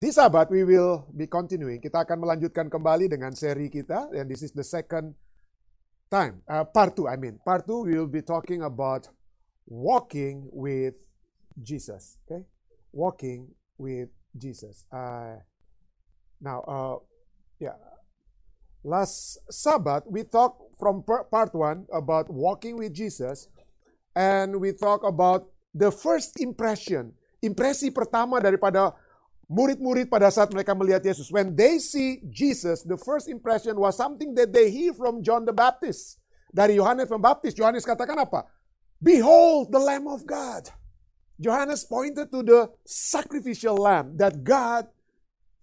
Di sahabat, we will be continuing. Kita akan melanjutkan kembali dengan seri kita. And this is the second time. Uh, part two, I mean. Part two, we will be talking about walking with Jesus. Okay? Walking with Jesus. Uh, now, uh, yeah. Last Sabbath, we talked from part one about walking with Jesus. And we talk about the first impression. Impresi pertama daripada murid-murid pada saat mereka melihat Yesus. When they see Jesus, the first impression was something that they hear from John the Baptist. Dari Yohanes Pembaptis, Yohanes katakan apa? Behold the Lamb of God. Johannes pointed to the sacrificial lamb that God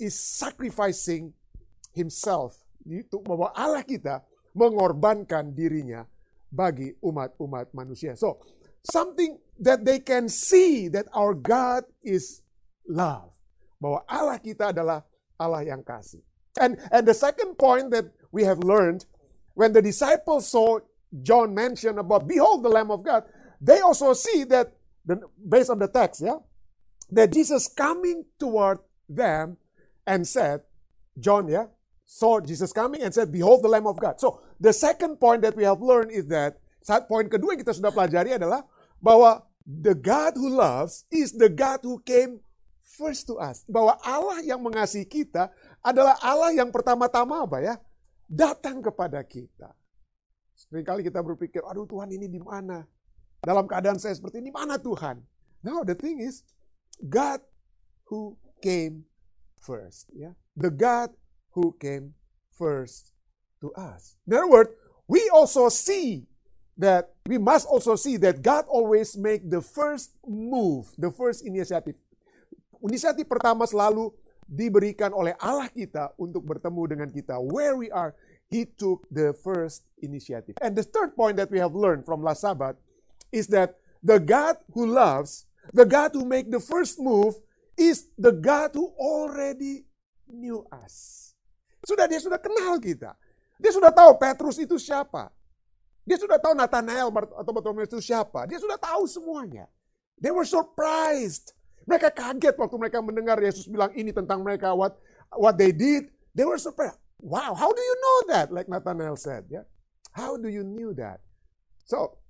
is sacrificing himself. Itu bahwa Allah kita mengorbankan dirinya bagi umat-umat manusia. So, something that they can see that our God is love bahwa Allah kita adalah Allah yang kasih. And and the second point that we have learned when the disciples saw John mention about behold the lamb of God, they also see that the, based on the text, yeah, that Jesus coming toward them and said, John, yeah, saw Jesus coming and said, behold the lamb of God. So the second point that we have learned is that saat poin kedua yang kita sudah pelajari adalah bahwa the God who loves is the God who came first to us. Bahwa Allah yang mengasihi kita adalah Allah yang pertama-tama apa ya? Datang kepada kita. Seringkali kita berpikir, aduh Tuhan ini di mana? Dalam keadaan saya seperti ini, mana Tuhan? Now the thing is, God who came first. Ya. The God who came first to us. In other words, we also see that we must also see that God always make the first move, the first initiative. Inisiatif pertama selalu diberikan oleh Allah kita untuk bertemu dengan kita. Where we are, He took the first initiative. And the third point that we have learned from last Sabbath is that the God who loves, the God who make the first move, is the God who already knew us. Sudah dia sudah kenal kita. Dia sudah tahu Petrus itu siapa. Dia sudah tahu Nathanael atau Bartimaeus itu siapa. Dia sudah tahu semuanya. They were surprised mereka kaget waktu mereka mendengar Yesus bilang ini tentang mereka, what what they did. They were surprised. Wow, how do you know that? Like Nathanael said, yeah. How do you knew that? So,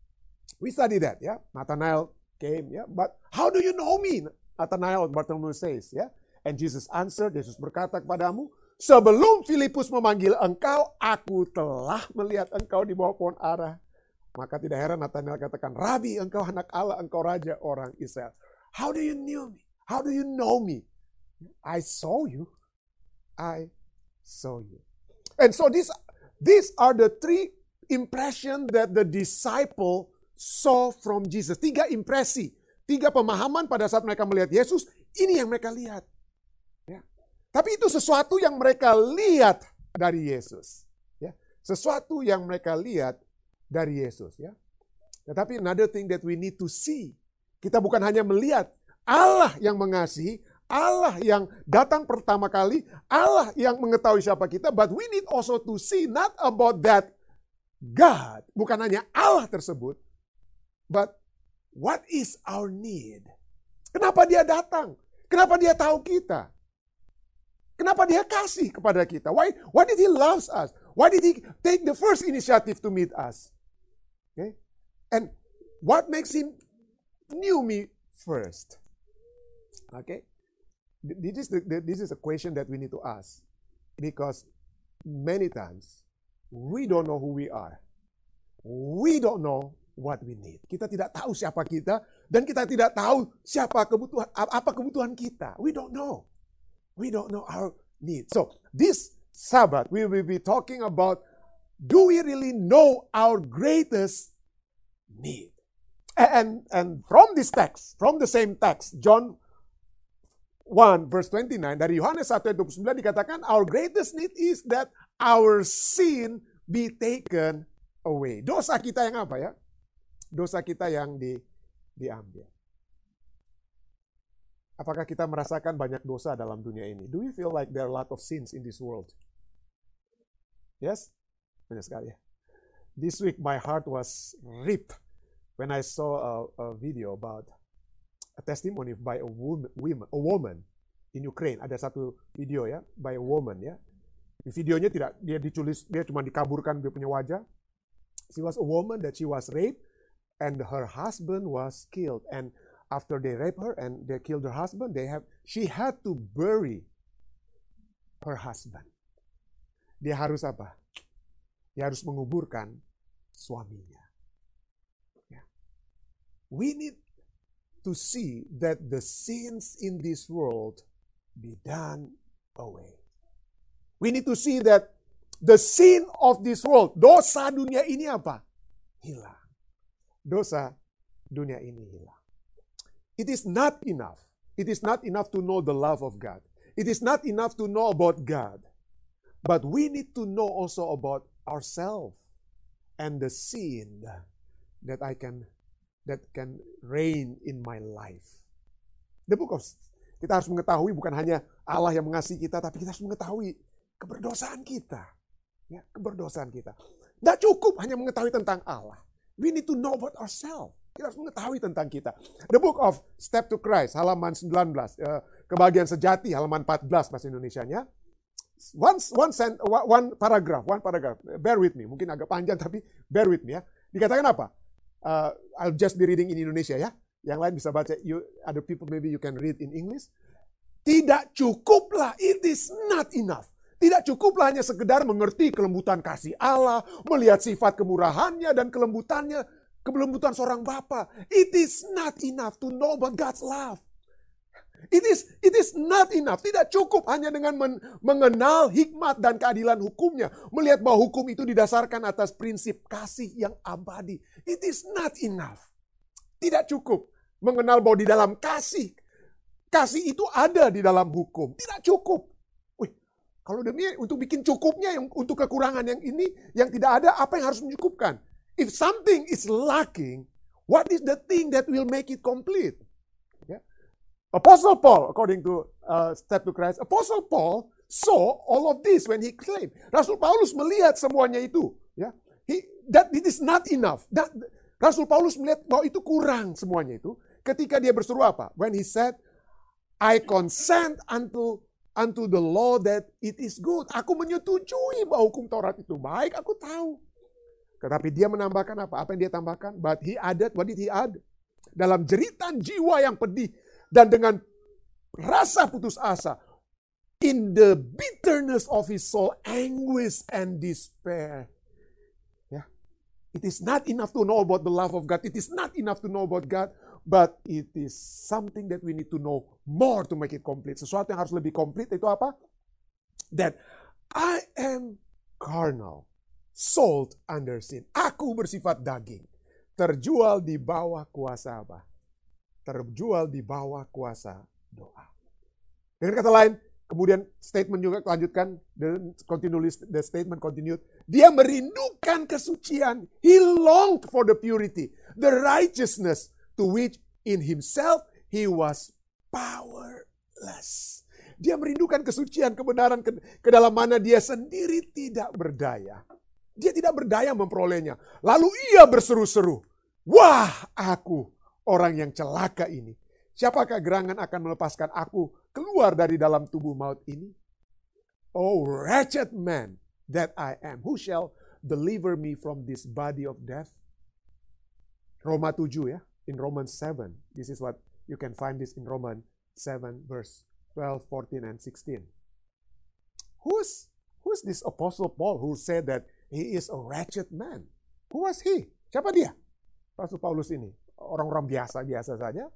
we study that, yeah. Nathanael came, yeah. But how do you know me? Nathanael, Bartholomew says, yeah. And Jesus answered, Yesus berkata kepadamu, sebelum Filipus memanggil engkau, aku telah melihat engkau di bawah pohon arah. Maka tidak heran Nathanael katakan, Rabi, engkau anak Allah, engkau raja orang Israel. How do you know me? How do you know me? I saw you. I saw you. And so these, these are the three impression that the disciple saw from Jesus. Tiga impresi, tiga pemahaman pada saat mereka melihat Yesus, ini yang mereka lihat. Ya. Tapi itu sesuatu yang mereka lihat dari Yesus. Ya. Sesuatu yang mereka lihat dari Yesus. Ya. Tetapi another thing that we need to see kita bukan hanya melihat Allah yang mengasihi, Allah yang datang pertama kali, Allah yang mengetahui siapa kita, but we need also to see not about that God, bukan hanya Allah tersebut, but what is our need? Kenapa dia datang? Kenapa dia tahu kita? Kenapa dia kasih kepada kita? Why why did he love us? Why did he take the first initiative to meet us? Okay? And what makes him knew me first. Okay? This is, the, this is a question that we need to ask. Because many times, we don't know who we are. We don't know what we need. Kita tidak tahu siapa kita dan kita tidak tahu siapa kebutuhan apa kebutuhan kita. We don't know. We don't know our needs. So, this Sabbath we will be talking about do we really know our greatest need? And, and from this text, from the same text, John 1 verse 29, dari Yohanes 1 ayat 29 dikatakan, Our greatest need is that our sin be taken away. Dosa kita yang apa ya? Dosa kita yang di, diambil. Apakah kita merasakan banyak dosa dalam dunia ini? Do you feel like there are a lot of sins in this world? Yes? Banyak sekali ya. This week my heart was ripped when I saw a, a video about a testimony by a woman, a woman in Ukraine. Ada satu video ya by a woman ya. Di videonya tidak dia diculis dia cuma dikaburkan dia punya wajah. She was a woman that she was raped and her husband was killed and after they rape her and they killed her husband they have she had to bury her husband. Dia harus apa? Dia harus menguburkan suaminya. We need to see that the sins in this world be done away. We need to see that the sin of this world, dosa dunia ini apa? Hilang. Dosa dunia ini hilang. It is not enough. It is not enough to know the love of God. It is not enough to know about God. But we need to know also about ourselves and the sin that I can that can reign in my life. The book of kita harus mengetahui bukan hanya Allah yang mengasihi kita, tapi kita harus mengetahui keberdosaan kita. Ya, keberdosaan kita. Tidak cukup hanya mengetahui tentang Allah. We need to know about ourselves. Kita harus mengetahui tentang kita. The book of Step to Christ, halaman 19. Uh, kebahagiaan sejati, halaman 14 bahasa Indonesia-nya. One, one, sent, one paragraph, one paragraph. Bear with me. Mungkin agak panjang tapi bear with me ya. Dikatakan apa? Uh, I'll just be reading in Indonesia ya. Yang lain bisa baca. You, other people maybe you can read in English. Tidak cukuplah. It is not enough. Tidak cukuplah hanya sekedar mengerti kelembutan kasih Allah, melihat sifat kemurahannya dan kelembutannya, kelembutan seorang bapa. It is not enough to know about God's love. It is it is not enough. Tidak cukup hanya dengan men, mengenal hikmat dan keadilan hukumnya, melihat bahwa hukum itu didasarkan atas prinsip kasih yang abadi. It is not enough. Tidak cukup mengenal bahwa di dalam kasih kasih itu ada di dalam hukum. Tidak cukup. Wih, kalau demi untuk bikin cukupnya yang untuk kekurangan yang ini yang tidak ada apa yang harus mencukupkan? If something is lacking, what is the thing that will make it complete? Apostle Paul, according to uh, Step to Christ, Apostle Paul saw all of this when he claimed. Rasul Paulus melihat semuanya itu. Ya, he, that it is not enough. That, Rasul Paulus melihat bahwa itu kurang semuanya itu. Ketika dia berseru apa? When he said, I consent unto unto the law that it is good. Aku menyetujui bahwa hukum Taurat itu baik, aku tahu. Tetapi dia menambahkan apa? Apa yang dia tambahkan? But he added, what did he add? Dalam jeritan jiwa yang pedih, dan dengan rasa putus asa, in the bitterness of his soul, anguish and despair. Ya. It is not enough to know about the love of God. It is not enough to know about God. But it is something that we need to know more to make it complete. Sesuatu yang harus lebih komplit itu apa? That I am carnal, sold under sin. Aku bersifat daging, terjual di bawah kuasa apa? Terjual di bawah kuasa doa. Dengan kata lain, kemudian statement juga lanjutkan, the, continually, the statement continued. Dia merindukan kesucian. He longed for the purity, the righteousness to which in himself he was powerless. Dia merindukan kesucian, kebenaran ke, ke dalam mana dia sendiri tidak berdaya. Dia tidak berdaya memperolehnya. Lalu ia berseru-seru, Wah, aku orang yang celaka ini. Siapakah gerangan akan melepaskan aku keluar dari dalam tubuh maut ini? Oh wretched man that I am, who shall deliver me from this body of death? Roma 7 ya, in Romans 7. This is what you can find this in Romans 7 verse 12, 14 and 16. Who's who's this apostle Paul who said that he is a wretched man? Who was he? Siapa dia? Rasul Paulus ini orang-orang biasa-biasa saja,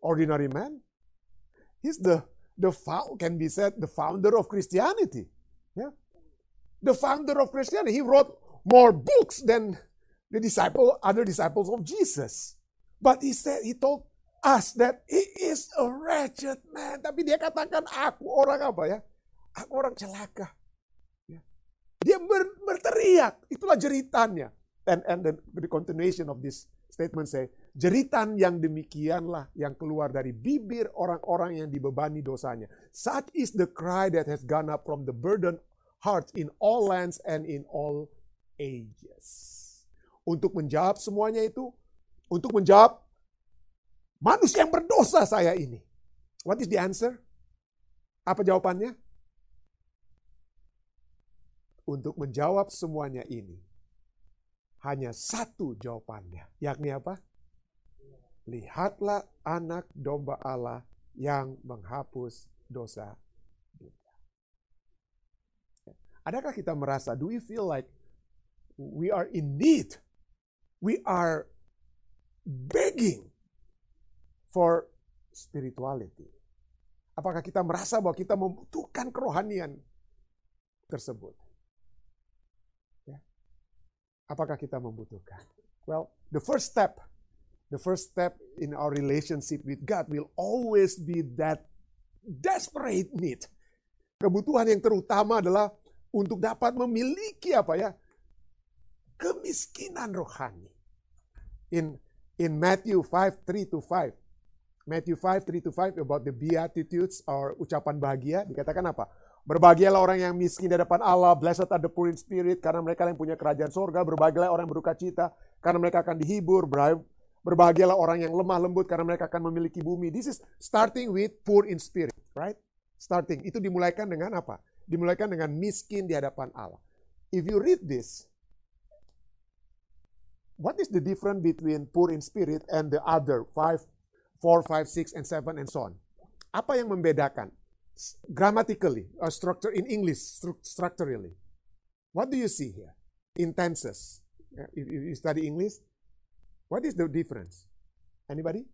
ordinary man. He's the the can be said the founder of Christianity. Yeah. The founder of Christianity. He wrote more books than the disciple, other disciples of Jesus. But he said, he told us that he is a wretched man. Tapi dia katakan aku orang apa ya? Aku orang celaka. Ya. Dia ber, berteriak. Itulah jeritannya. And, and the, the continuation of this statement say, Jeritan yang demikianlah yang keluar dari bibir orang-orang yang dibebani dosanya. Such is the cry that has gone up from the burdened hearts in all lands and in all ages. Untuk menjawab semuanya itu, untuk menjawab manusia yang berdosa saya ini. What is the answer? Apa jawabannya? Untuk menjawab semuanya ini, hanya satu jawabannya, yakni apa? Lihatlah anak domba Allah yang menghapus dosa dunia. Adakah kita merasa, do we feel like we are in need? We are begging for spirituality. Apakah kita merasa bahwa kita membutuhkan kerohanian tersebut? Ya. Apakah kita membutuhkan? Well, the first step, the first step in our relationship with God will always be that desperate need. Kebutuhan yang terutama adalah untuk dapat memiliki apa ya? Kemiskinan rohani. In in Matthew 5, 3 to 5, Matthew 5, 3 to 5 about the Beatitudes or ucapan bahagia. Dikatakan apa? Berbahagialah orang yang miskin di hadapan Allah. Blessed are the poor in spirit. Karena mereka yang punya kerajaan sorga. Berbahagialah orang yang berduka cita. Karena mereka akan dihibur. Berbahagialah orang yang lemah lembut. Karena mereka akan memiliki bumi. This is starting with poor in spirit. Right? Starting. Itu dimulaikan dengan apa? Dimulaikan dengan miskin di hadapan Allah. If you read this, what is the difference between poor in spirit and the other five 4, 5, 6, and 7, and so on. Apa yang membedakan? Grammatically, or structure in English, structurally. What do you see here? In tenses. If you study English, what is the difference? Anybody?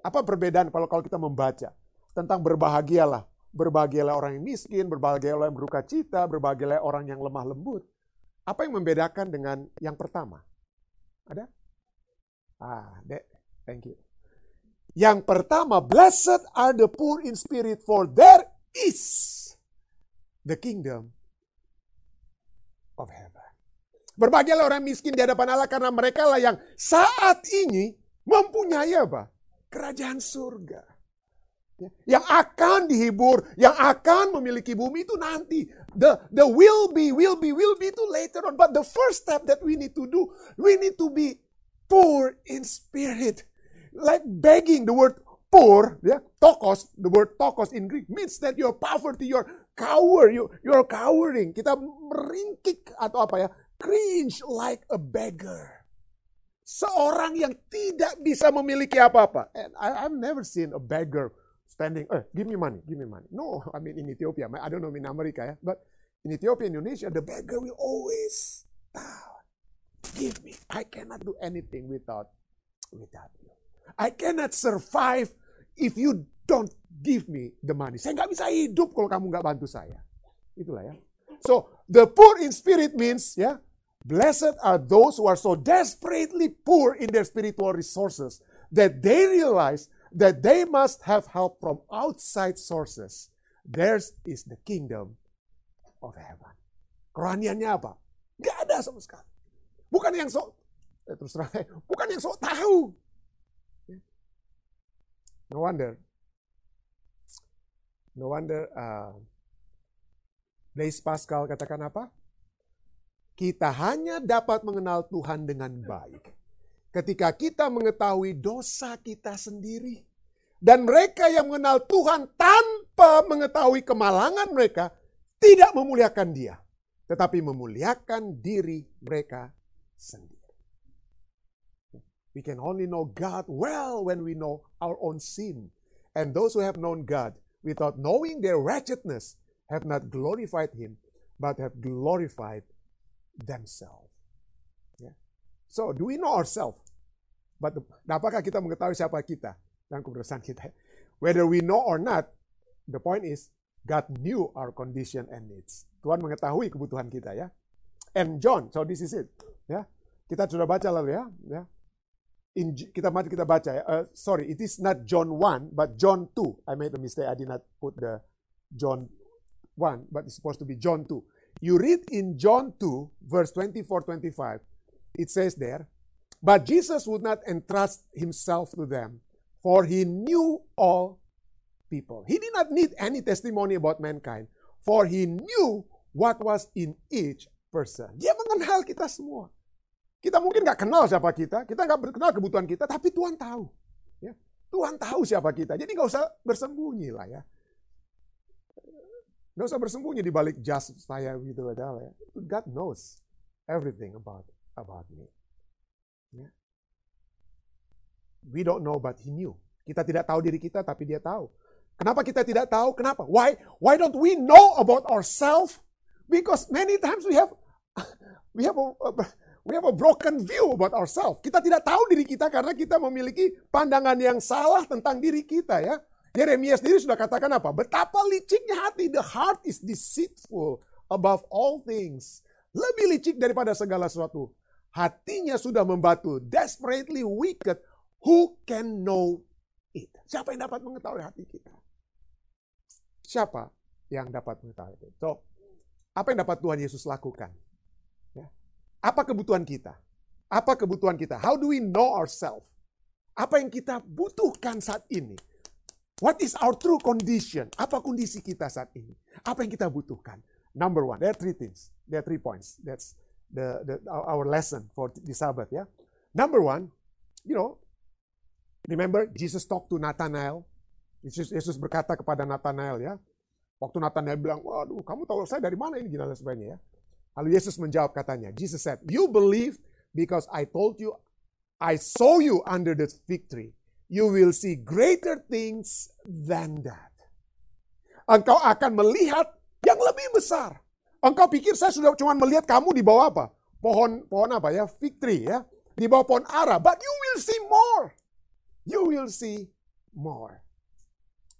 Apa perbedaan kalau kalau kita membaca tentang berbahagialah, berbahagialah orang yang miskin, berbahagialah yang berduka cita, berbahagialah orang yang lemah lembut. Apa yang membedakan dengan yang pertama? Ada? Ah, that, thank you. Yang pertama, blessed are the poor in spirit, for there is the kingdom of heaven. Berbahagialah orang miskin di hadapan Allah karena mereka lah yang saat ini mempunyai apa? Kerajaan surga. Ya, yang akan dihibur, yang akan memiliki bumi itu nanti. The the will be, will be, will be itu later on. But the first step that we need to do, we need to be poor in spirit like begging. The word poor, ya, tokos, the word tokos in Greek means that you're poverty, you're cower, you you're cowering. Kita meringkik atau apa ya, cringe like a beggar. Seorang yang tidak bisa memiliki apa-apa. And I, I've never seen a beggar standing, eh, give me money, give me money. No, I mean in Ethiopia, I don't know in America ya, but in Ethiopia, Indonesia, the beggar will always bow. Give me. I cannot do anything without without you. I cannot survive if you don't give me the money. Saya nggak bisa hidup kalau kamu nggak bantu saya. Itulah ya. So, the poor in spirit means, ya, blessed are those who are so desperately poor in their spiritual resources that they realize that they must have help from outside sources. Theirs is the kingdom of heaven. Kerohaniannya apa? Gak ada sama sekali. Bukan yang sok, eh, terus terang, bukan yang sok tahu. No wonder. No wonder uh, Blaise Pascal katakan apa? Kita hanya dapat mengenal Tuhan dengan baik ketika kita mengetahui dosa kita sendiri. Dan mereka yang mengenal Tuhan tanpa mengetahui kemalangan mereka tidak memuliakan dia. Tetapi memuliakan diri mereka sendiri. We can only know God well when we know our own sin. And those who have known God without knowing their wretchedness have not glorified Him, but have glorified themselves. Yeah. So, do we know ourselves? But apakah kita mengetahui siapa kita dan kebersihan kita? Whether we know or not, the point is God knew our condition and needs. Tuhan mengetahui kebutuhan kita ya. And John, so this is it. Ya, kita sudah baca lalu ya. Ya, in, kita mari kita baca ya. Uh, sorry, it is not John 1, but John 2. I made a mistake. I did not put the John 1, but it's supposed to be John 2. You read in John 2, verse 24 25, it says there, But Jesus would not entrust himself to them, for he knew all people. He did not need any testimony about mankind, for he knew what was in each person. Dia mengenal kita semua. Kita mungkin nggak kenal siapa kita, kita nggak kenal kebutuhan kita, tapi Tuhan tahu. Ya. Tuhan tahu siapa kita, jadi nggak usah bersembunyi lah ya. Nggak usah bersembunyi di balik jas saya gitu ya. God knows everything about about me. Yeah. We don't know but he knew. Kita tidak tahu diri kita tapi dia tahu. Kenapa kita tidak tahu? Kenapa? Why why don't we know about ourselves? Because many times we have we have a, we have a broken view about ourselves. Kita tidak tahu diri kita karena kita memiliki pandangan yang salah tentang diri kita ya. Yeremia sendiri sudah katakan apa? Betapa liciknya hati. The heart is deceitful above all things. Lebih licik daripada segala sesuatu. Hatinya sudah membatu. Desperately wicked. Who can know it? Siapa yang dapat mengetahui hati kita? Siapa yang dapat mengetahui itu? So, apa yang dapat Tuhan Yesus lakukan? Ya. Apa kebutuhan kita? Apa kebutuhan kita? How do we know ourselves? Apa yang kita butuhkan saat ini? What is our true condition? Apa kondisi kita saat ini? Apa yang kita butuhkan? Number one, there are three things. There are three points. That's the, the our lesson for the Sabbath. Ya. Number one, you know, remember Jesus talked to Nathanael. Yesus, Yesus berkata kepada Nathanael ya. Waktu Nathanael bilang, waduh kamu tahu saya dari mana ini dan sebagainya ya. Lalu Yesus menjawab katanya, Jesus said, you believe because I told you, I saw you under the fig tree you will see greater things than that. Engkau akan melihat yang lebih besar. Engkau pikir saya sudah cuma melihat kamu di bawah apa? Pohon pohon apa ya? Fig tree ya. Di bawah pohon ara. But you will see more. You will see more.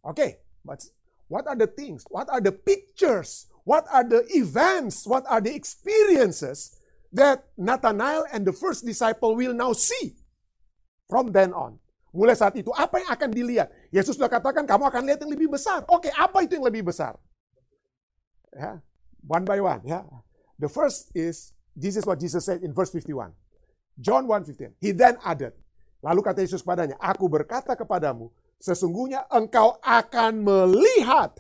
Oke, okay, but what are the things? What are the pictures? What are the events? What are the experiences that Nathanael and the first disciple will now see from then on? Mulai saat itu, apa yang akan dilihat? Yesus sudah katakan, kamu akan lihat yang lebih besar. Oke, apa itu yang lebih besar? Ya, one by one. Ya. The first is, is what Jesus said in verse 51. John 1:15. He then added. Lalu kata Yesus padanya, Aku berkata kepadamu, sesungguhnya engkau akan melihat.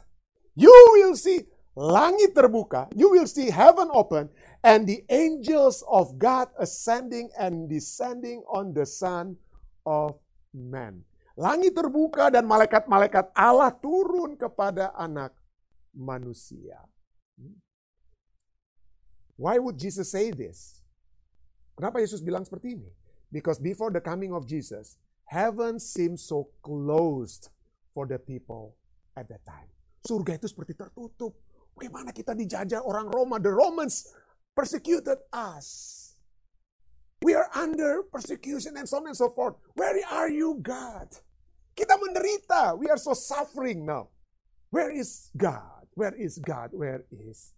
You will see langit terbuka, you will see heaven open, and the angels of God ascending and descending on the Son of man. Langit terbuka dan malaikat-malaikat Allah turun kepada anak manusia. Why would Jesus say this? Kenapa Yesus bilang seperti ini? Because before the coming of Jesus, heaven seems so closed for the people at that time. Surga itu seperti tertutup. Bagaimana kita dijajah orang Roma? The Romans persecuted us. We are under persecution and so on and so forth. Where are you, God? Kita menderita. We are so suffering now. Where is God? Where is God? Where is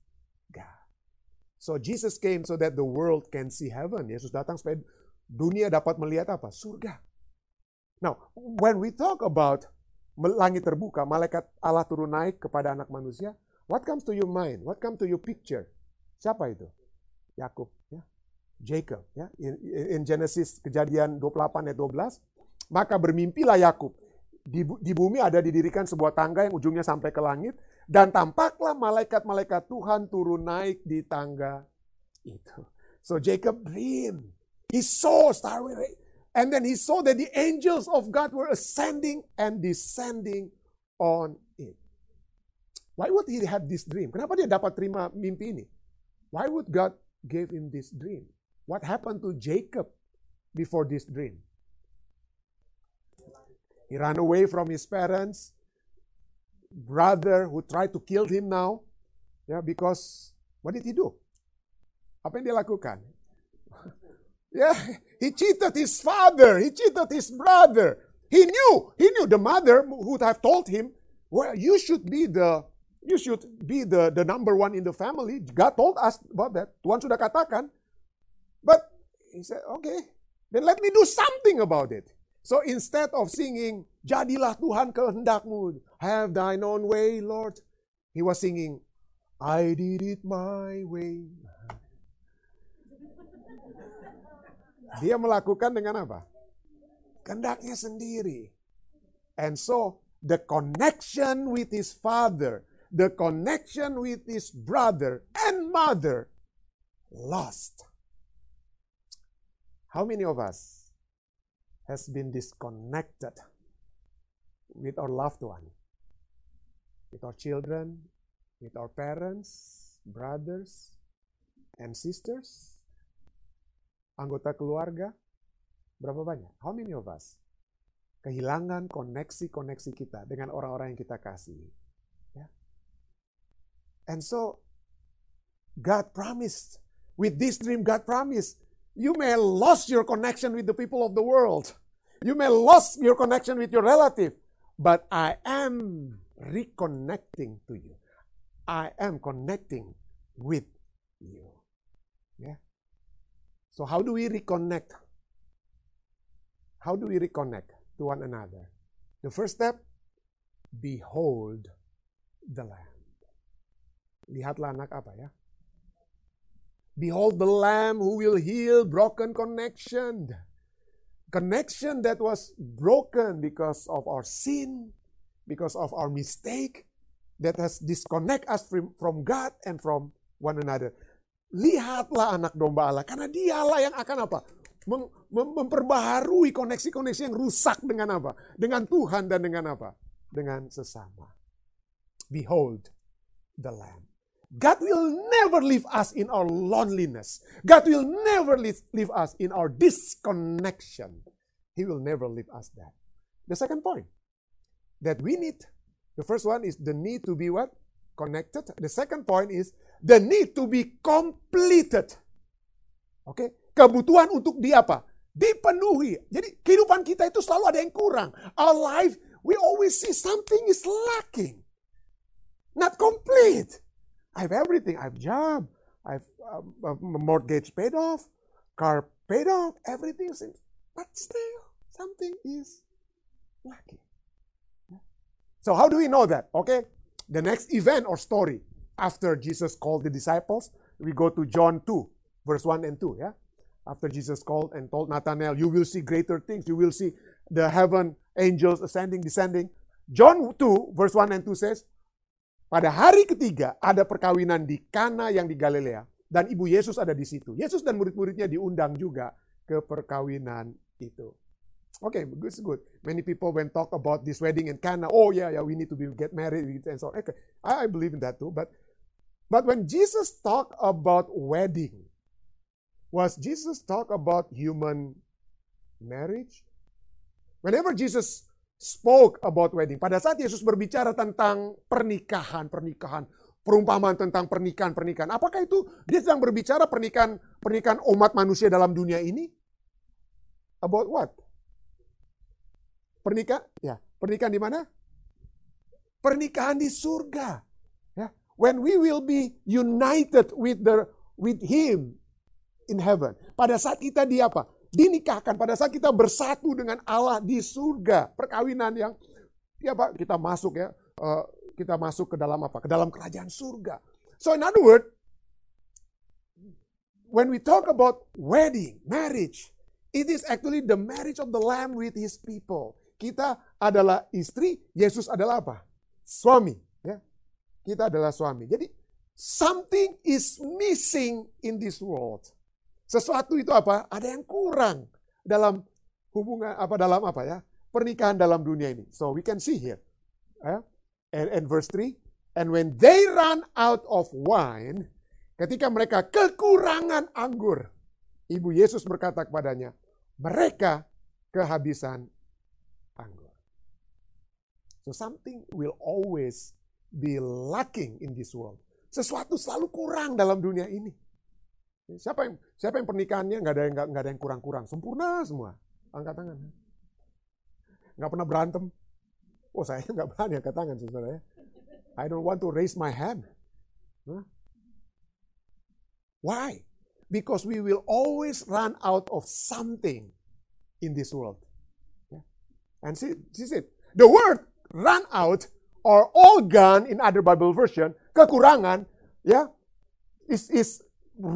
God? So Jesus came so that the world can see heaven. Yesus datang supaya dunia dapat melihat apa? Surga. Now, when we talk about langit terbuka, malaikat Allah turun naik kepada anak manusia, what comes to your mind? What comes to your picture? Siapa itu? Yakub, ya. Jacob ya in, in Genesis kejadian 28 ayat 12 maka bermimpilah Yakub di, di bumi ada didirikan sebuah tangga yang ujungnya sampai ke langit dan tampaklah malaikat-malaikat Tuhan turun naik di tangga itu. So Jacob dream. He saw starry and then he saw that the angels of God were ascending and descending on it. Why would he have this dream? Kenapa dia dapat terima mimpi ini? Why would God give him this dream? What happened to Jacob before this dream? He ran away from his parents, brother who tried to kill him now, yeah, because what did he do? Apa yang dia lakukan? yeah, he cheated his father, he cheated his brother. He knew, he knew the mother would have told him, well, you should be the you should be the, the number one in the family. God told us about that. Tuhan sudah katakan, But he said, okay, then let me do something about it. So instead of singing, Jadilah Tuhan kehendakmu, have thine own way, Lord, he was singing, I did it my way. Dia melakukan dengan apa? Kehendaknya sendiri. And so, the connection with his father, the connection with his brother and mother lost. How many of us has been disconnected with our loved one, with our children, with our parents, brothers, and sisters, anggota keluarga, berapa banyak? How many of us? Kehilangan koneksi-koneksi kita dengan orang-orang yang kita kasih. Ya. And so, God promised, with this dream, God promised, you may lost your connection with the people of the world. You may lost your connection with your relative, but I am reconnecting to you. I am connecting with you. Yeah. So how do we reconnect? How do we reconnect to one another? The first step, behold the Lamb. Lihatlah anak apa ya? Behold the Lamb who will heal broken connection. Connection that was broken because of our sin, because of our mistake, that has disconnect us from, from God and from one another. Lihatlah anak domba Allah, karena dialah yang akan apa? Mem mem memperbaharui koneksi-koneksi yang rusak dengan apa? Dengan Tuhan dan dengan apa? Dengan sesama. Behold the Lamb. God will never leave us in our loneliness. God will never leave, us in our disconnection. He will never leave us that. The second point that we need, the first one is the need to be what? Connected. The second point is the need to be completed. Oke, okay? kebutuhan untuk di apa? Dipenuhi. Jadi kehidupan kita itu selalu ada yang kurang. Our life, we always see something is lacking. Not complete. I have everything. I have job. I have um, mortgage paid off, car paid off, everything is, but still something is lacking. So how do we know that? Okay, the next event or story after Jesus called the disciples, we go to John 2, verse 1 and 2. Yeah, after Jesus called and told Nathanael, "You will see greater things. You will see the heaven angels ascending, descending." John 2, verse 1 and 2 says, Pada hari ketiga ada perkawinan di Kana yang di Galilea dan ibu Yesus ada di situ. Yesus dan murid-muridnya diundang juga ke perkawinan itu. Oke, okay, good, good. Many people when talk about this wedding in Cana, oh yeah, yeah, we need to be get married and so. Okay, I, I believe in that too. But but when Jesus talk about wedding, was Jesus talk about human marriage? Whenever Jesus spoke about wedding. Pada saat Yesus berbicara tentang pernikahan, pernikahan, perumpamaan tentang pernikahan, pernikahan. Apakah itu dia sedang berbicara pernikahan pernikahan umat manusia dalam dunia ini? About what? Pernikahan? Ya, pernikahan di mana? Pernikahan di surga. Ya, when we will be united with the with him in heaven. Pada saat kita di apa? Dinikahkan pada saat kita bersatu dengan Allah di surga. Perkawinan yang ya Pak kita masuk ya uh, kita masuk ke dalam apa? Ke dalam kerajaan surga. So in other word when we talk about wedding marriage it is actually the marriage of the lamb with his people. Kita adalah istri Yesus adalah apa? Suami ya. Kita adalah suami. Jadi something is missing in this world sesuatu itu apa? Ada yang kurang dalam hubungan apa dalam apa ya? Pernikahan dalam dunia ini. So we can see here. Uh, and, and verse 3, and when they run out of wine, ketika mereka kekurangan anggur, Ibu Yesus berkata kepadanya, mereka kehabisan anggur. So something will always be lacking in this world. Sesuatu selalu kurang dalam dunia ini. Siapa yang siapa yang pernikahannya nggak ada yang nggak ada yang kurang-kurang, sempurna semua. Angkat tangan. Nggak pernah berantem. Oh saya nggak berani angkat tangan saudara ya. I don't want to raise my hand. Huh? Why? Because we will always run out of something in this world. Yeah. And see, see it. The word run out or all gone in other Bible version, kekurangan, ya, yeah, is is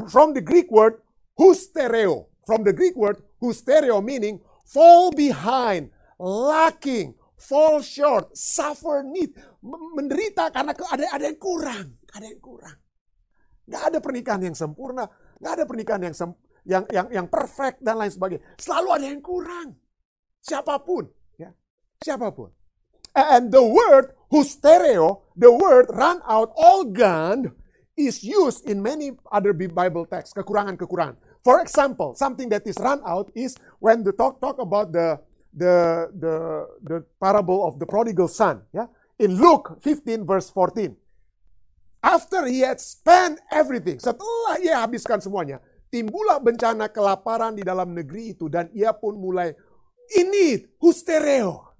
from the Greek word hustereo. From the Greek word hustereo meaning fall behind, lacking, fall short, suffer need, menderita karena ada ada yang kurang, ada yang kurang. Gak ada pernikahan yang sempurna, gak ada pernikahan yang sem, yang yang yang perfect dan lain sebagainya. Selalu ada yang kurang. Siapa pun, ya, siapa pun. And the word Hustereo, the word run out, all gone, is used in many other Bible texts. Kekurangan-kekurangan. For example, something that is run out is when the talk talk about the the the the parable of the prodigal son. Yeah, in Luke 15 verse 14. After he had spent everything, setelah ia habiskan semuanya, timbullah bencana kelaparan di dalam negeri itu dan ia pun mulai in need, hustereo.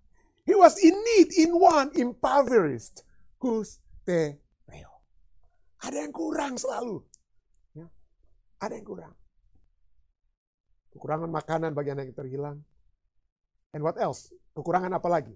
He was in need, in want, impoverished, hustereo. Ada yang kurang selalu. Ya. Ada yang kurang. Kekurangan makanan bagi anak yang terhilang. And what else? Kekurangan apa lagi?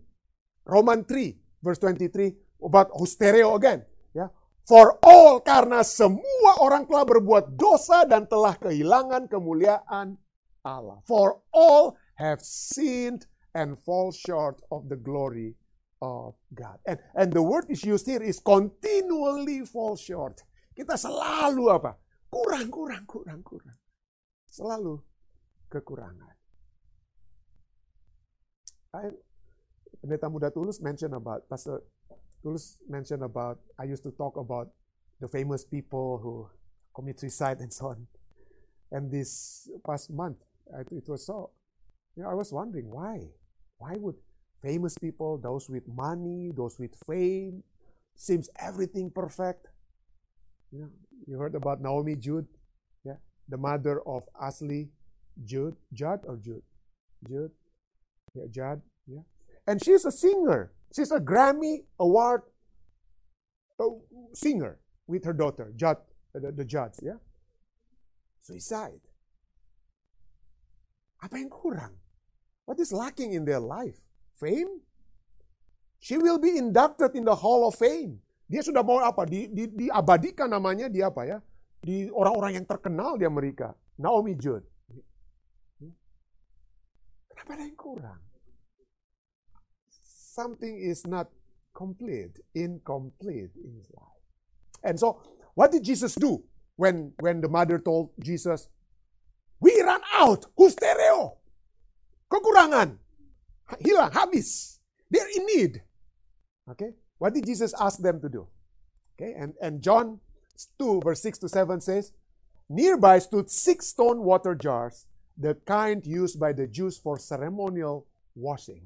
Roman 3 verse 23 about hustereo again. Ya. For all, karena semua orang telah berbuat dosa dan telah kehilangan kemuliaan Allah. For all have sinned and fall short of the glory of God. And, and the word is used here is continually fall short. Kita selalu apa? Kurang, kurang, kurang, kurang. Selalu kekurangan. I, Pendeta Muda Tulus mention about, Pastor Tulus mentioned about, I used to talk about the famous people who commit suicide and so on. And this past month, it was so, you know, I was wondering why? Why would famous people, those with money, those with fame, seems everything perfect? You know, you heard about Naomi Jude, yeah, the mother of Ashley Jude, Judd or Jude, Jude, yeah, Judd, yeah, and she's a singer. She's a Grammy Award uh, singer with her daughter, Judd, uh, the, the yeah? Suicide. Apa yang kurang? What is lacking in their life? Fame? She will be inducted in the Hall of Fame. Dia sudah mau apa? Di, di, diabadikan namanya di apa ya? Di orang-orang yang terkenal di Amerika. Naomi Judd. Kenapa ada yang kurang? something is not complete, incomplete in his life. And so, what did Jesus do when, when the mother told Jesus, We run out, hustereo, kekurangan, hilang, habis, they're in need. Okay, what did Jesus ask them to do? Okay, and, and John 2, verse 6 to 7 says, Nearby stood six stone water jars, the kind used by the Jews for ceremonial washing.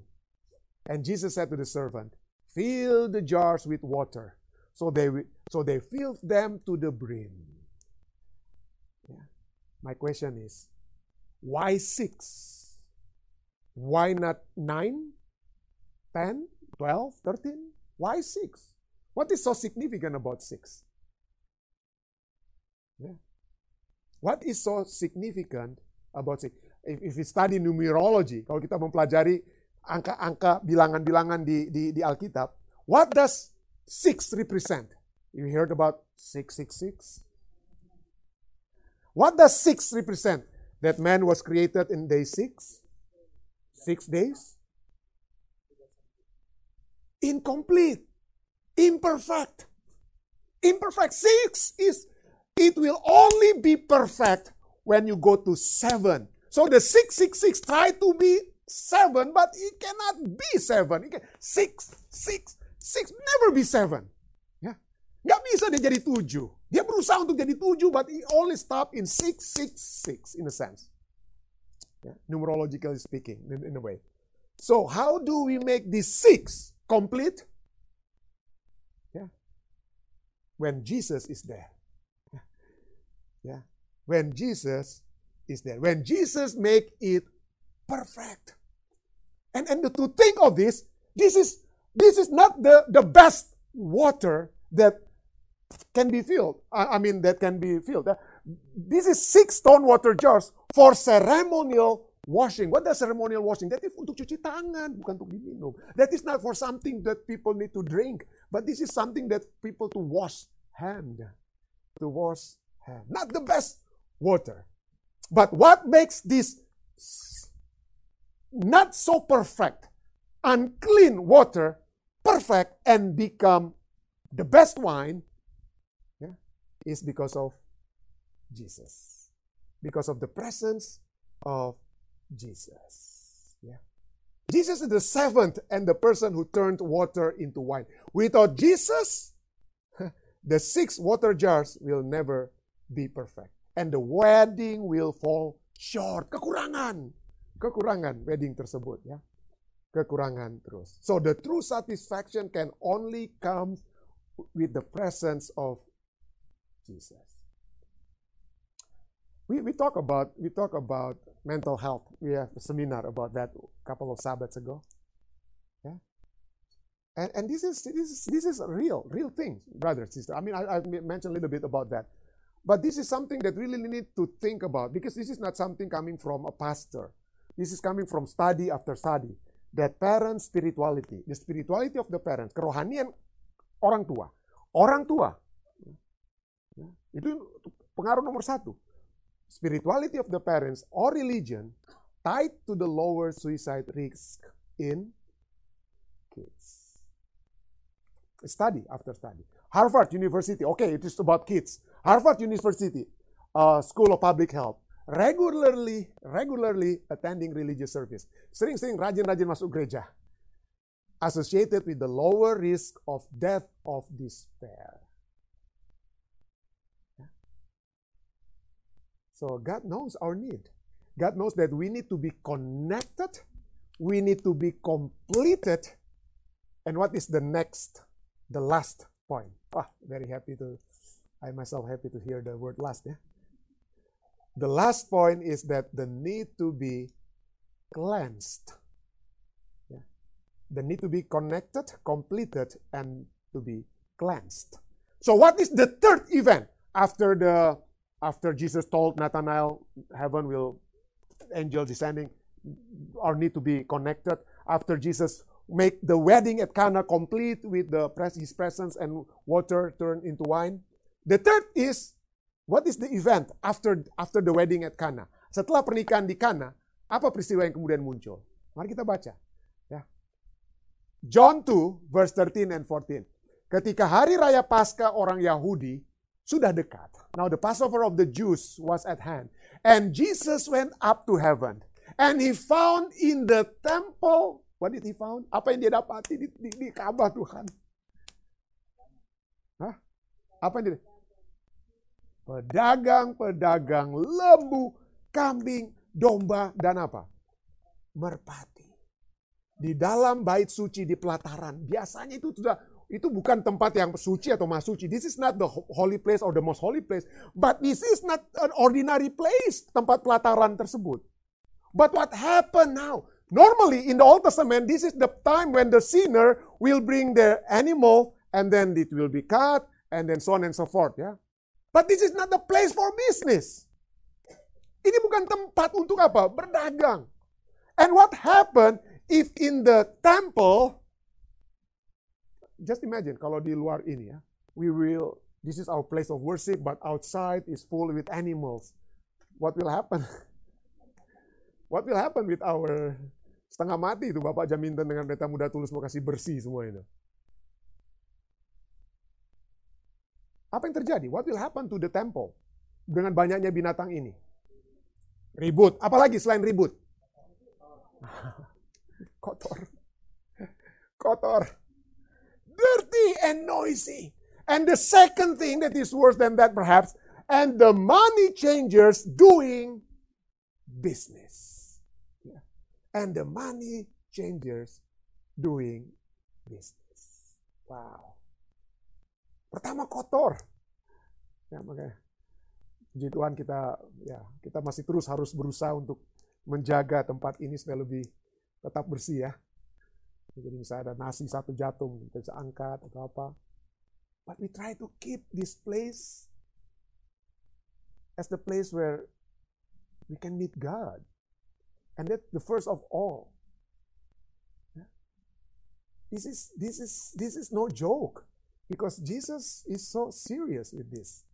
And Jesus said to the servant, Fill the jars with water. So they, so they filled them to the brim. Yeah. My question is, why six? Why not nine, ten, twelve, thirteen? Why six? What is so significant about six? Yeah. What is so significant about six? If, if we study numerology, kalau kita mempelajari angka-angka bilangan-bilangan di, di, di Alkitab, what does six represent? You heard about 666? What does six represent? That man was created in day six? Six days? Incomplete. Imperfect. Imperfect. Six is, it will only be perfect when you go to seven. So the 666 try to be seven, but it cannot be seven. Can, six, six, six, never be seven. Ya, nggak bisa dia jadi tujuh. Dia berusaha untuk jadi tujuh, but he only stop in six, six, six in a sense. Yeah, numerologically speaking, in, in a way. So how do we make this six complete? Yeah, when Jesus is there. Yeah, when Jesus is there. When Jesus make it perfect. And, and to think of this, this is, this is not the, the best water that can be filled. I, I mean, that can be filled. This is six stone water jars for ceremonial washing. What does ceremonial washing? That is untuk cuci tangan, bukan untuk diminum. That is not for something that people need to drink, but this is something that people to wash hand, to wash hand. Not the best water. But what makes this not so perfect, unclean water perfect and become the best wine yeah, is because of Jesus. Because of the presence of Jesus. Yeah. Jesus is the seventh and the person who turned water into wine. Without Jesus, the six water jars will never be perfect. And the wedding will fall short. Kekurangan. Kekurangan wedding tersebut ya. Kekurangan terus. So the true satisfaction can only come with the presence of Jesus. We, we talk about we talk about mental health. We have a seminar about that a couple of Sabbaths ago. Yeah. And, and this is this is this is real, real thing, brother, sister. I mean, I, I mentioned a little bit about that. But this is something that really need to think about because this is not something coming from a pastor. This is coming from study after study. That parent spirituality, the spirituality of the parents, kerohanian orang tua. Orang tua. Ya, itu pengaruh nomor satu. Spirituality of the parents or religion tied to the lower suicide risk in kids. Study after study. Harvard University, okay, it is about kids. Harvard University, uh, School of Public Health, regularly regularly attending religious service. Sering-sering rajin-rajin masuk gereja. Associated with the lower risk of death of despair. So God knows our need. God knows that we need to be connected, we need to be completed. And what is the next, the last point? Ah, very happy to, I myself happy to hear the word last. Yeah? The last point is that the need to be cleansed. Yeah. The need to be connected, completed, and to be cleansed. So, what is the third event after the after Jesus told Nathanael, heaven will angel descending, or need to be connected. After Jesus make the wedding at Cana complete with the his presence and water turned into wine. The third is what is the event after after the wedding at Cana? Setelah pernikahan di Cana, apa peristiwa yang kemudian muncul? Mari kita baca. Ya. John 2 verse 13 and 14. Ketika hari raya Paskah orang Yahudi sudah dekat. Now the Passover of the Jews was at hand. And Jesus went up to heaven. And he found in the temple, what did he found? Apa yang dia dapati di, di, di Ka'bah Tuhan? Hah? Apa yang dia Pedagang-pedagang lembu, kambing, domba, dan apa? Merpati. Di dalam bait suci di pelataran. Biasanya itu sudah itu bukan tempat yang suci atau mas suci. This is not the holy place or the most holy place. But this is not an ordinary place, tempat pelataran tersebut. But what happened now? Normally in the Old Testament, this is the time when the sinner will bring their animal and then it will be cut and then so on and so forth. Ya. But this is not the place for business. Ini bukan tempat untuk apa? Berdagang. And what happened if in the temple just imagine kalau di luar ini ya, we will, this is our place of worship, but outside is full with animals. What will happen? What will happen with our setengah mati itu Bapak Jaminten dengan Pendeta Muda Tulus mau kasih bersih semua itu. Apa yang terjadi? What will happen to the temple dengan banyaknya binatang ini? Ribut. Apalagi selain ribut? Kotor. Kotor dirty and noisy. And the second thing that is worse than that, perhaps, and the money changers doing business. Yeah. And the money changers doing business. Wow. Pertama kotor. Ya, makanya puji Tuhan kita ya kita masih terus harus berusaha untuk menjaga tempat ini supaya lebih tetap bersih ya. Jadi misalnya ada nasi satu jatung, kita bisa angkat atau apa. But we try to keep this place as the place where we can meet God. And that's the first of all. This is this is this is no joke because Jesus is so serious with this.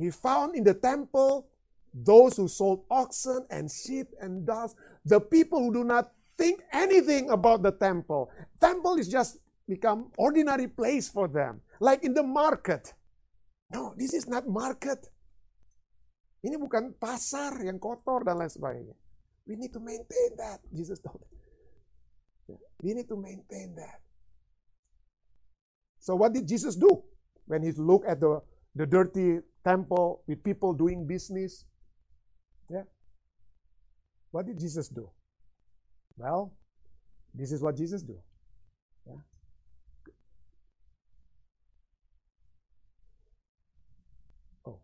He found in the temple those who sold oxen and sheep and doves, the people who do not think anything about the temple. Temple is just become ordinary place for them. Like in the market. No, this is not market. Ini bukan pasar yang kotor dan lain sebagainya. We need to maintain that. Jesus told. We need to maintain that. So what did Jesus do when he looked at the, the dirty temple with people doing business? Yeah. What did Jesus do? Well, this is what Jesus do. Yeah. Oh.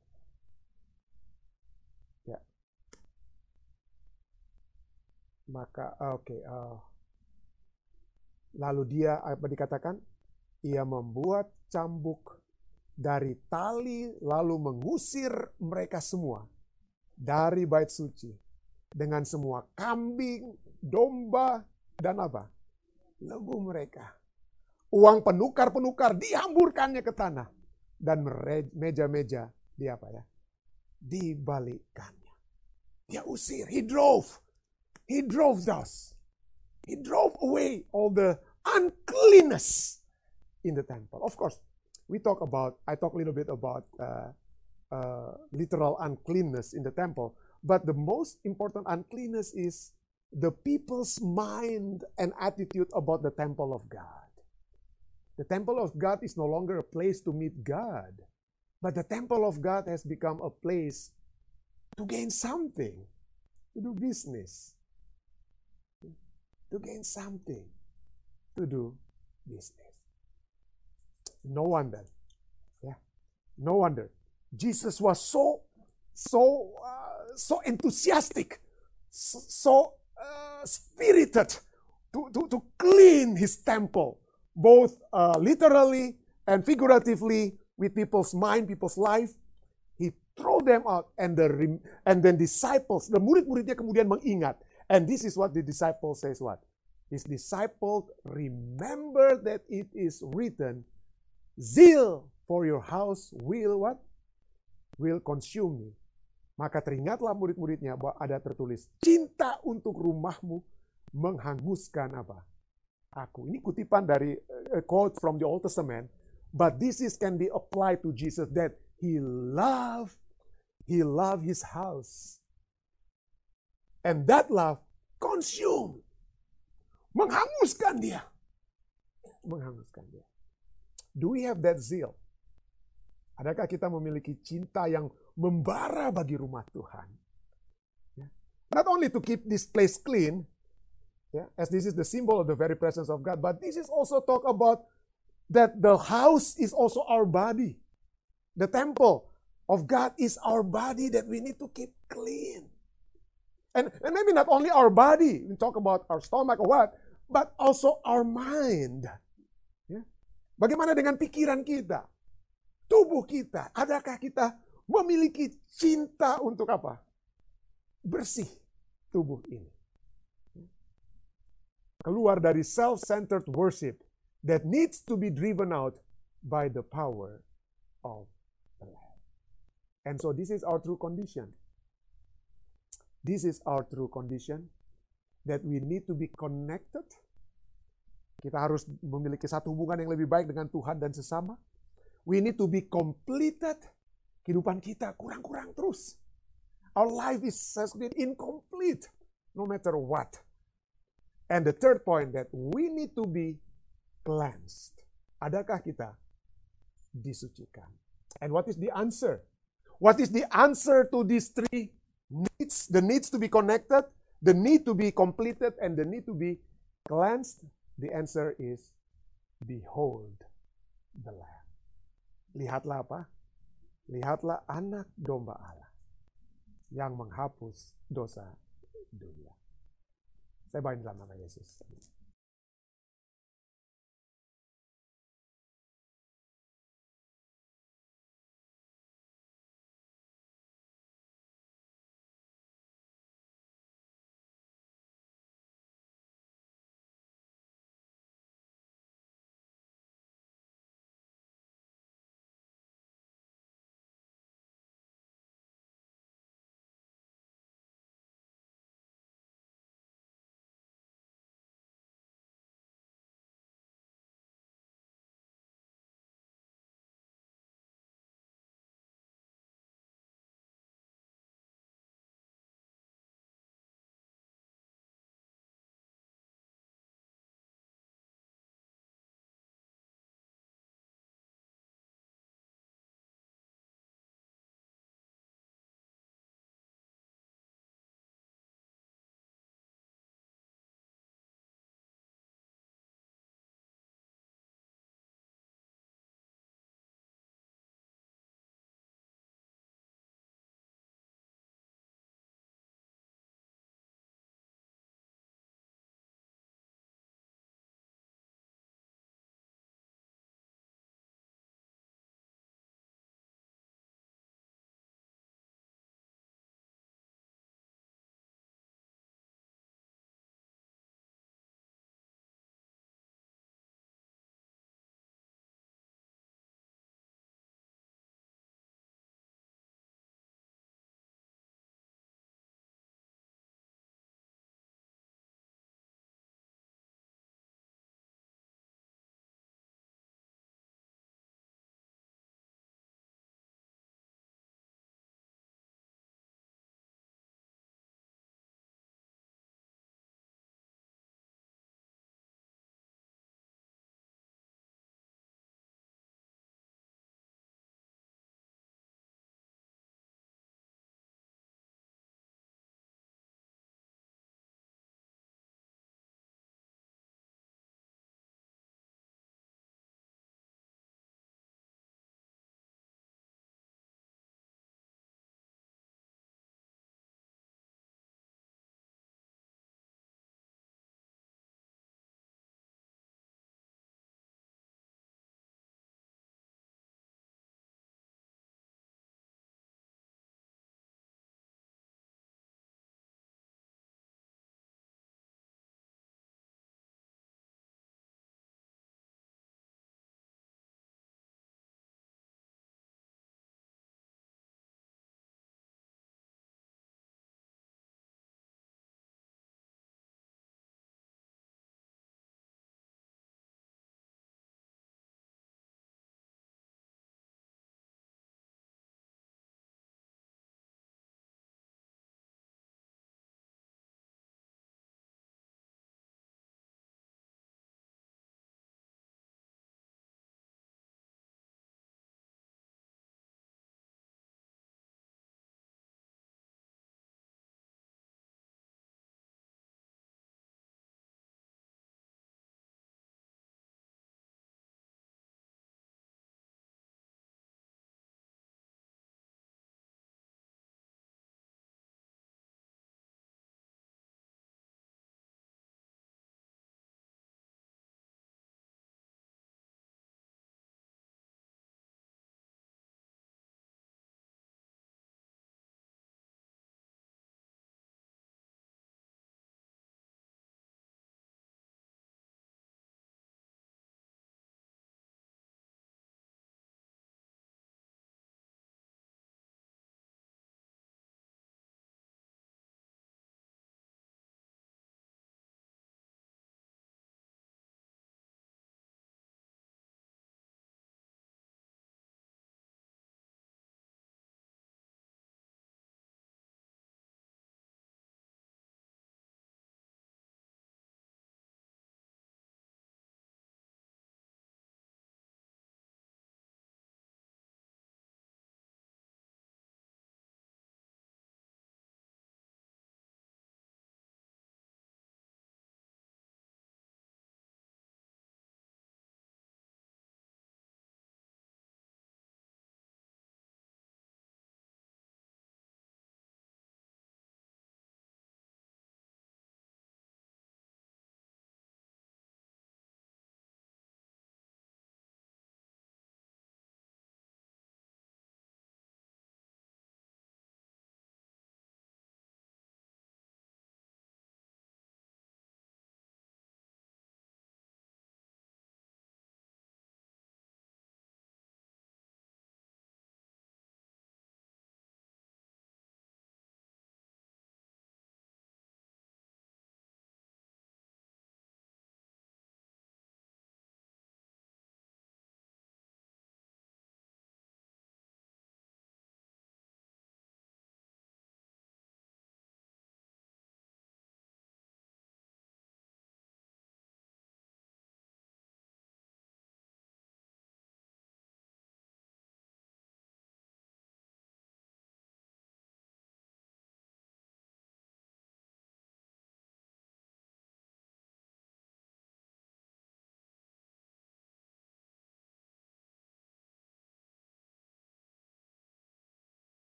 Ya. Maka oke, okay, uh, lalu dia apa dikatakan? Ia membuat cambuk dari tali lalu mengusir mereka semua dari bait suci dengan semua kambing, domba, dan apa? Lembu mereka. Uang penukar-penukar dihamburkannya ke tanah dan meja-meja di apa ya? Dibalikkannya. Dia usir. He drove. He drove those. He drove away all the uncleanness in the temple. Of course, we talk about, I talk a little bit about uh, uh, literal uncleanness in the temple, but the most important uncleanness is the people's mind and attitude about the temple of God. The temple of God is no longer a place to meet God, but the temple of God has become a place to gain something, to do business, to gain something, to do business. No wonder. Yeah. No wonder. Jesus was so, so, uh, so enthusiastic, so, spirited to, to, to clean his temple, both uh, literally and figuratively with people's mind, people's life. He throw them out and the and then disciples, the murid-muridnya kemudian mengingat. And this is what the disciple says what? His disciples remember that it is written Zeal for your house will what? Will consume me. Maka teringatlah murid-muridnya bahwa ada tertulis, cinta untuk rumahmu menghanguskan apa? Aku. Ini kutipan dari a quote from the Old Testament, but this is can be applied to Jesus that he love, he love his house. And that love consume. Menghanguskan dia. Menghanguskan dia. Do we have that zeal? Adakah kita memiliki cinta yang membara bagi rumah Tuhan? Ya. Not only to keep this place clean, yeah, as this is the symbol of the very presence of God, but this is also talk about that the house is also our body. The temple of God is our body that we need to keep clean. And, and maybe not only our body, we talk about our stomach or what, but also our mind. Bagaimana dengan pikiran kita? Tubuh kita, adakah kita memiliki cinta untuk apa? Bersih tubuh ini. Keluar dari self-centered worship that needs to be driven out by the power of the Lamb. And so this is our true condition. This is our true condition that we need to be connected kita harus memiliki satu hubungan yang lebih baik dengan Tuhan dan sesama. We need to be completed. Kehidupan kita kurang-kurang terus. Our life is incomplete no matter what. And the third point that we need to be cleansed. Adakah kita disucikan? And what is the answer? What is the answer to these three needs? The needs to be connected, the need to be completed, and the need to be cleansed. The answer is, behold the Lamb. Lihatlah apa? Lihatlah anak domba Allah yang menghapus dosa dunia. Saya bawain dalam nama Yesus.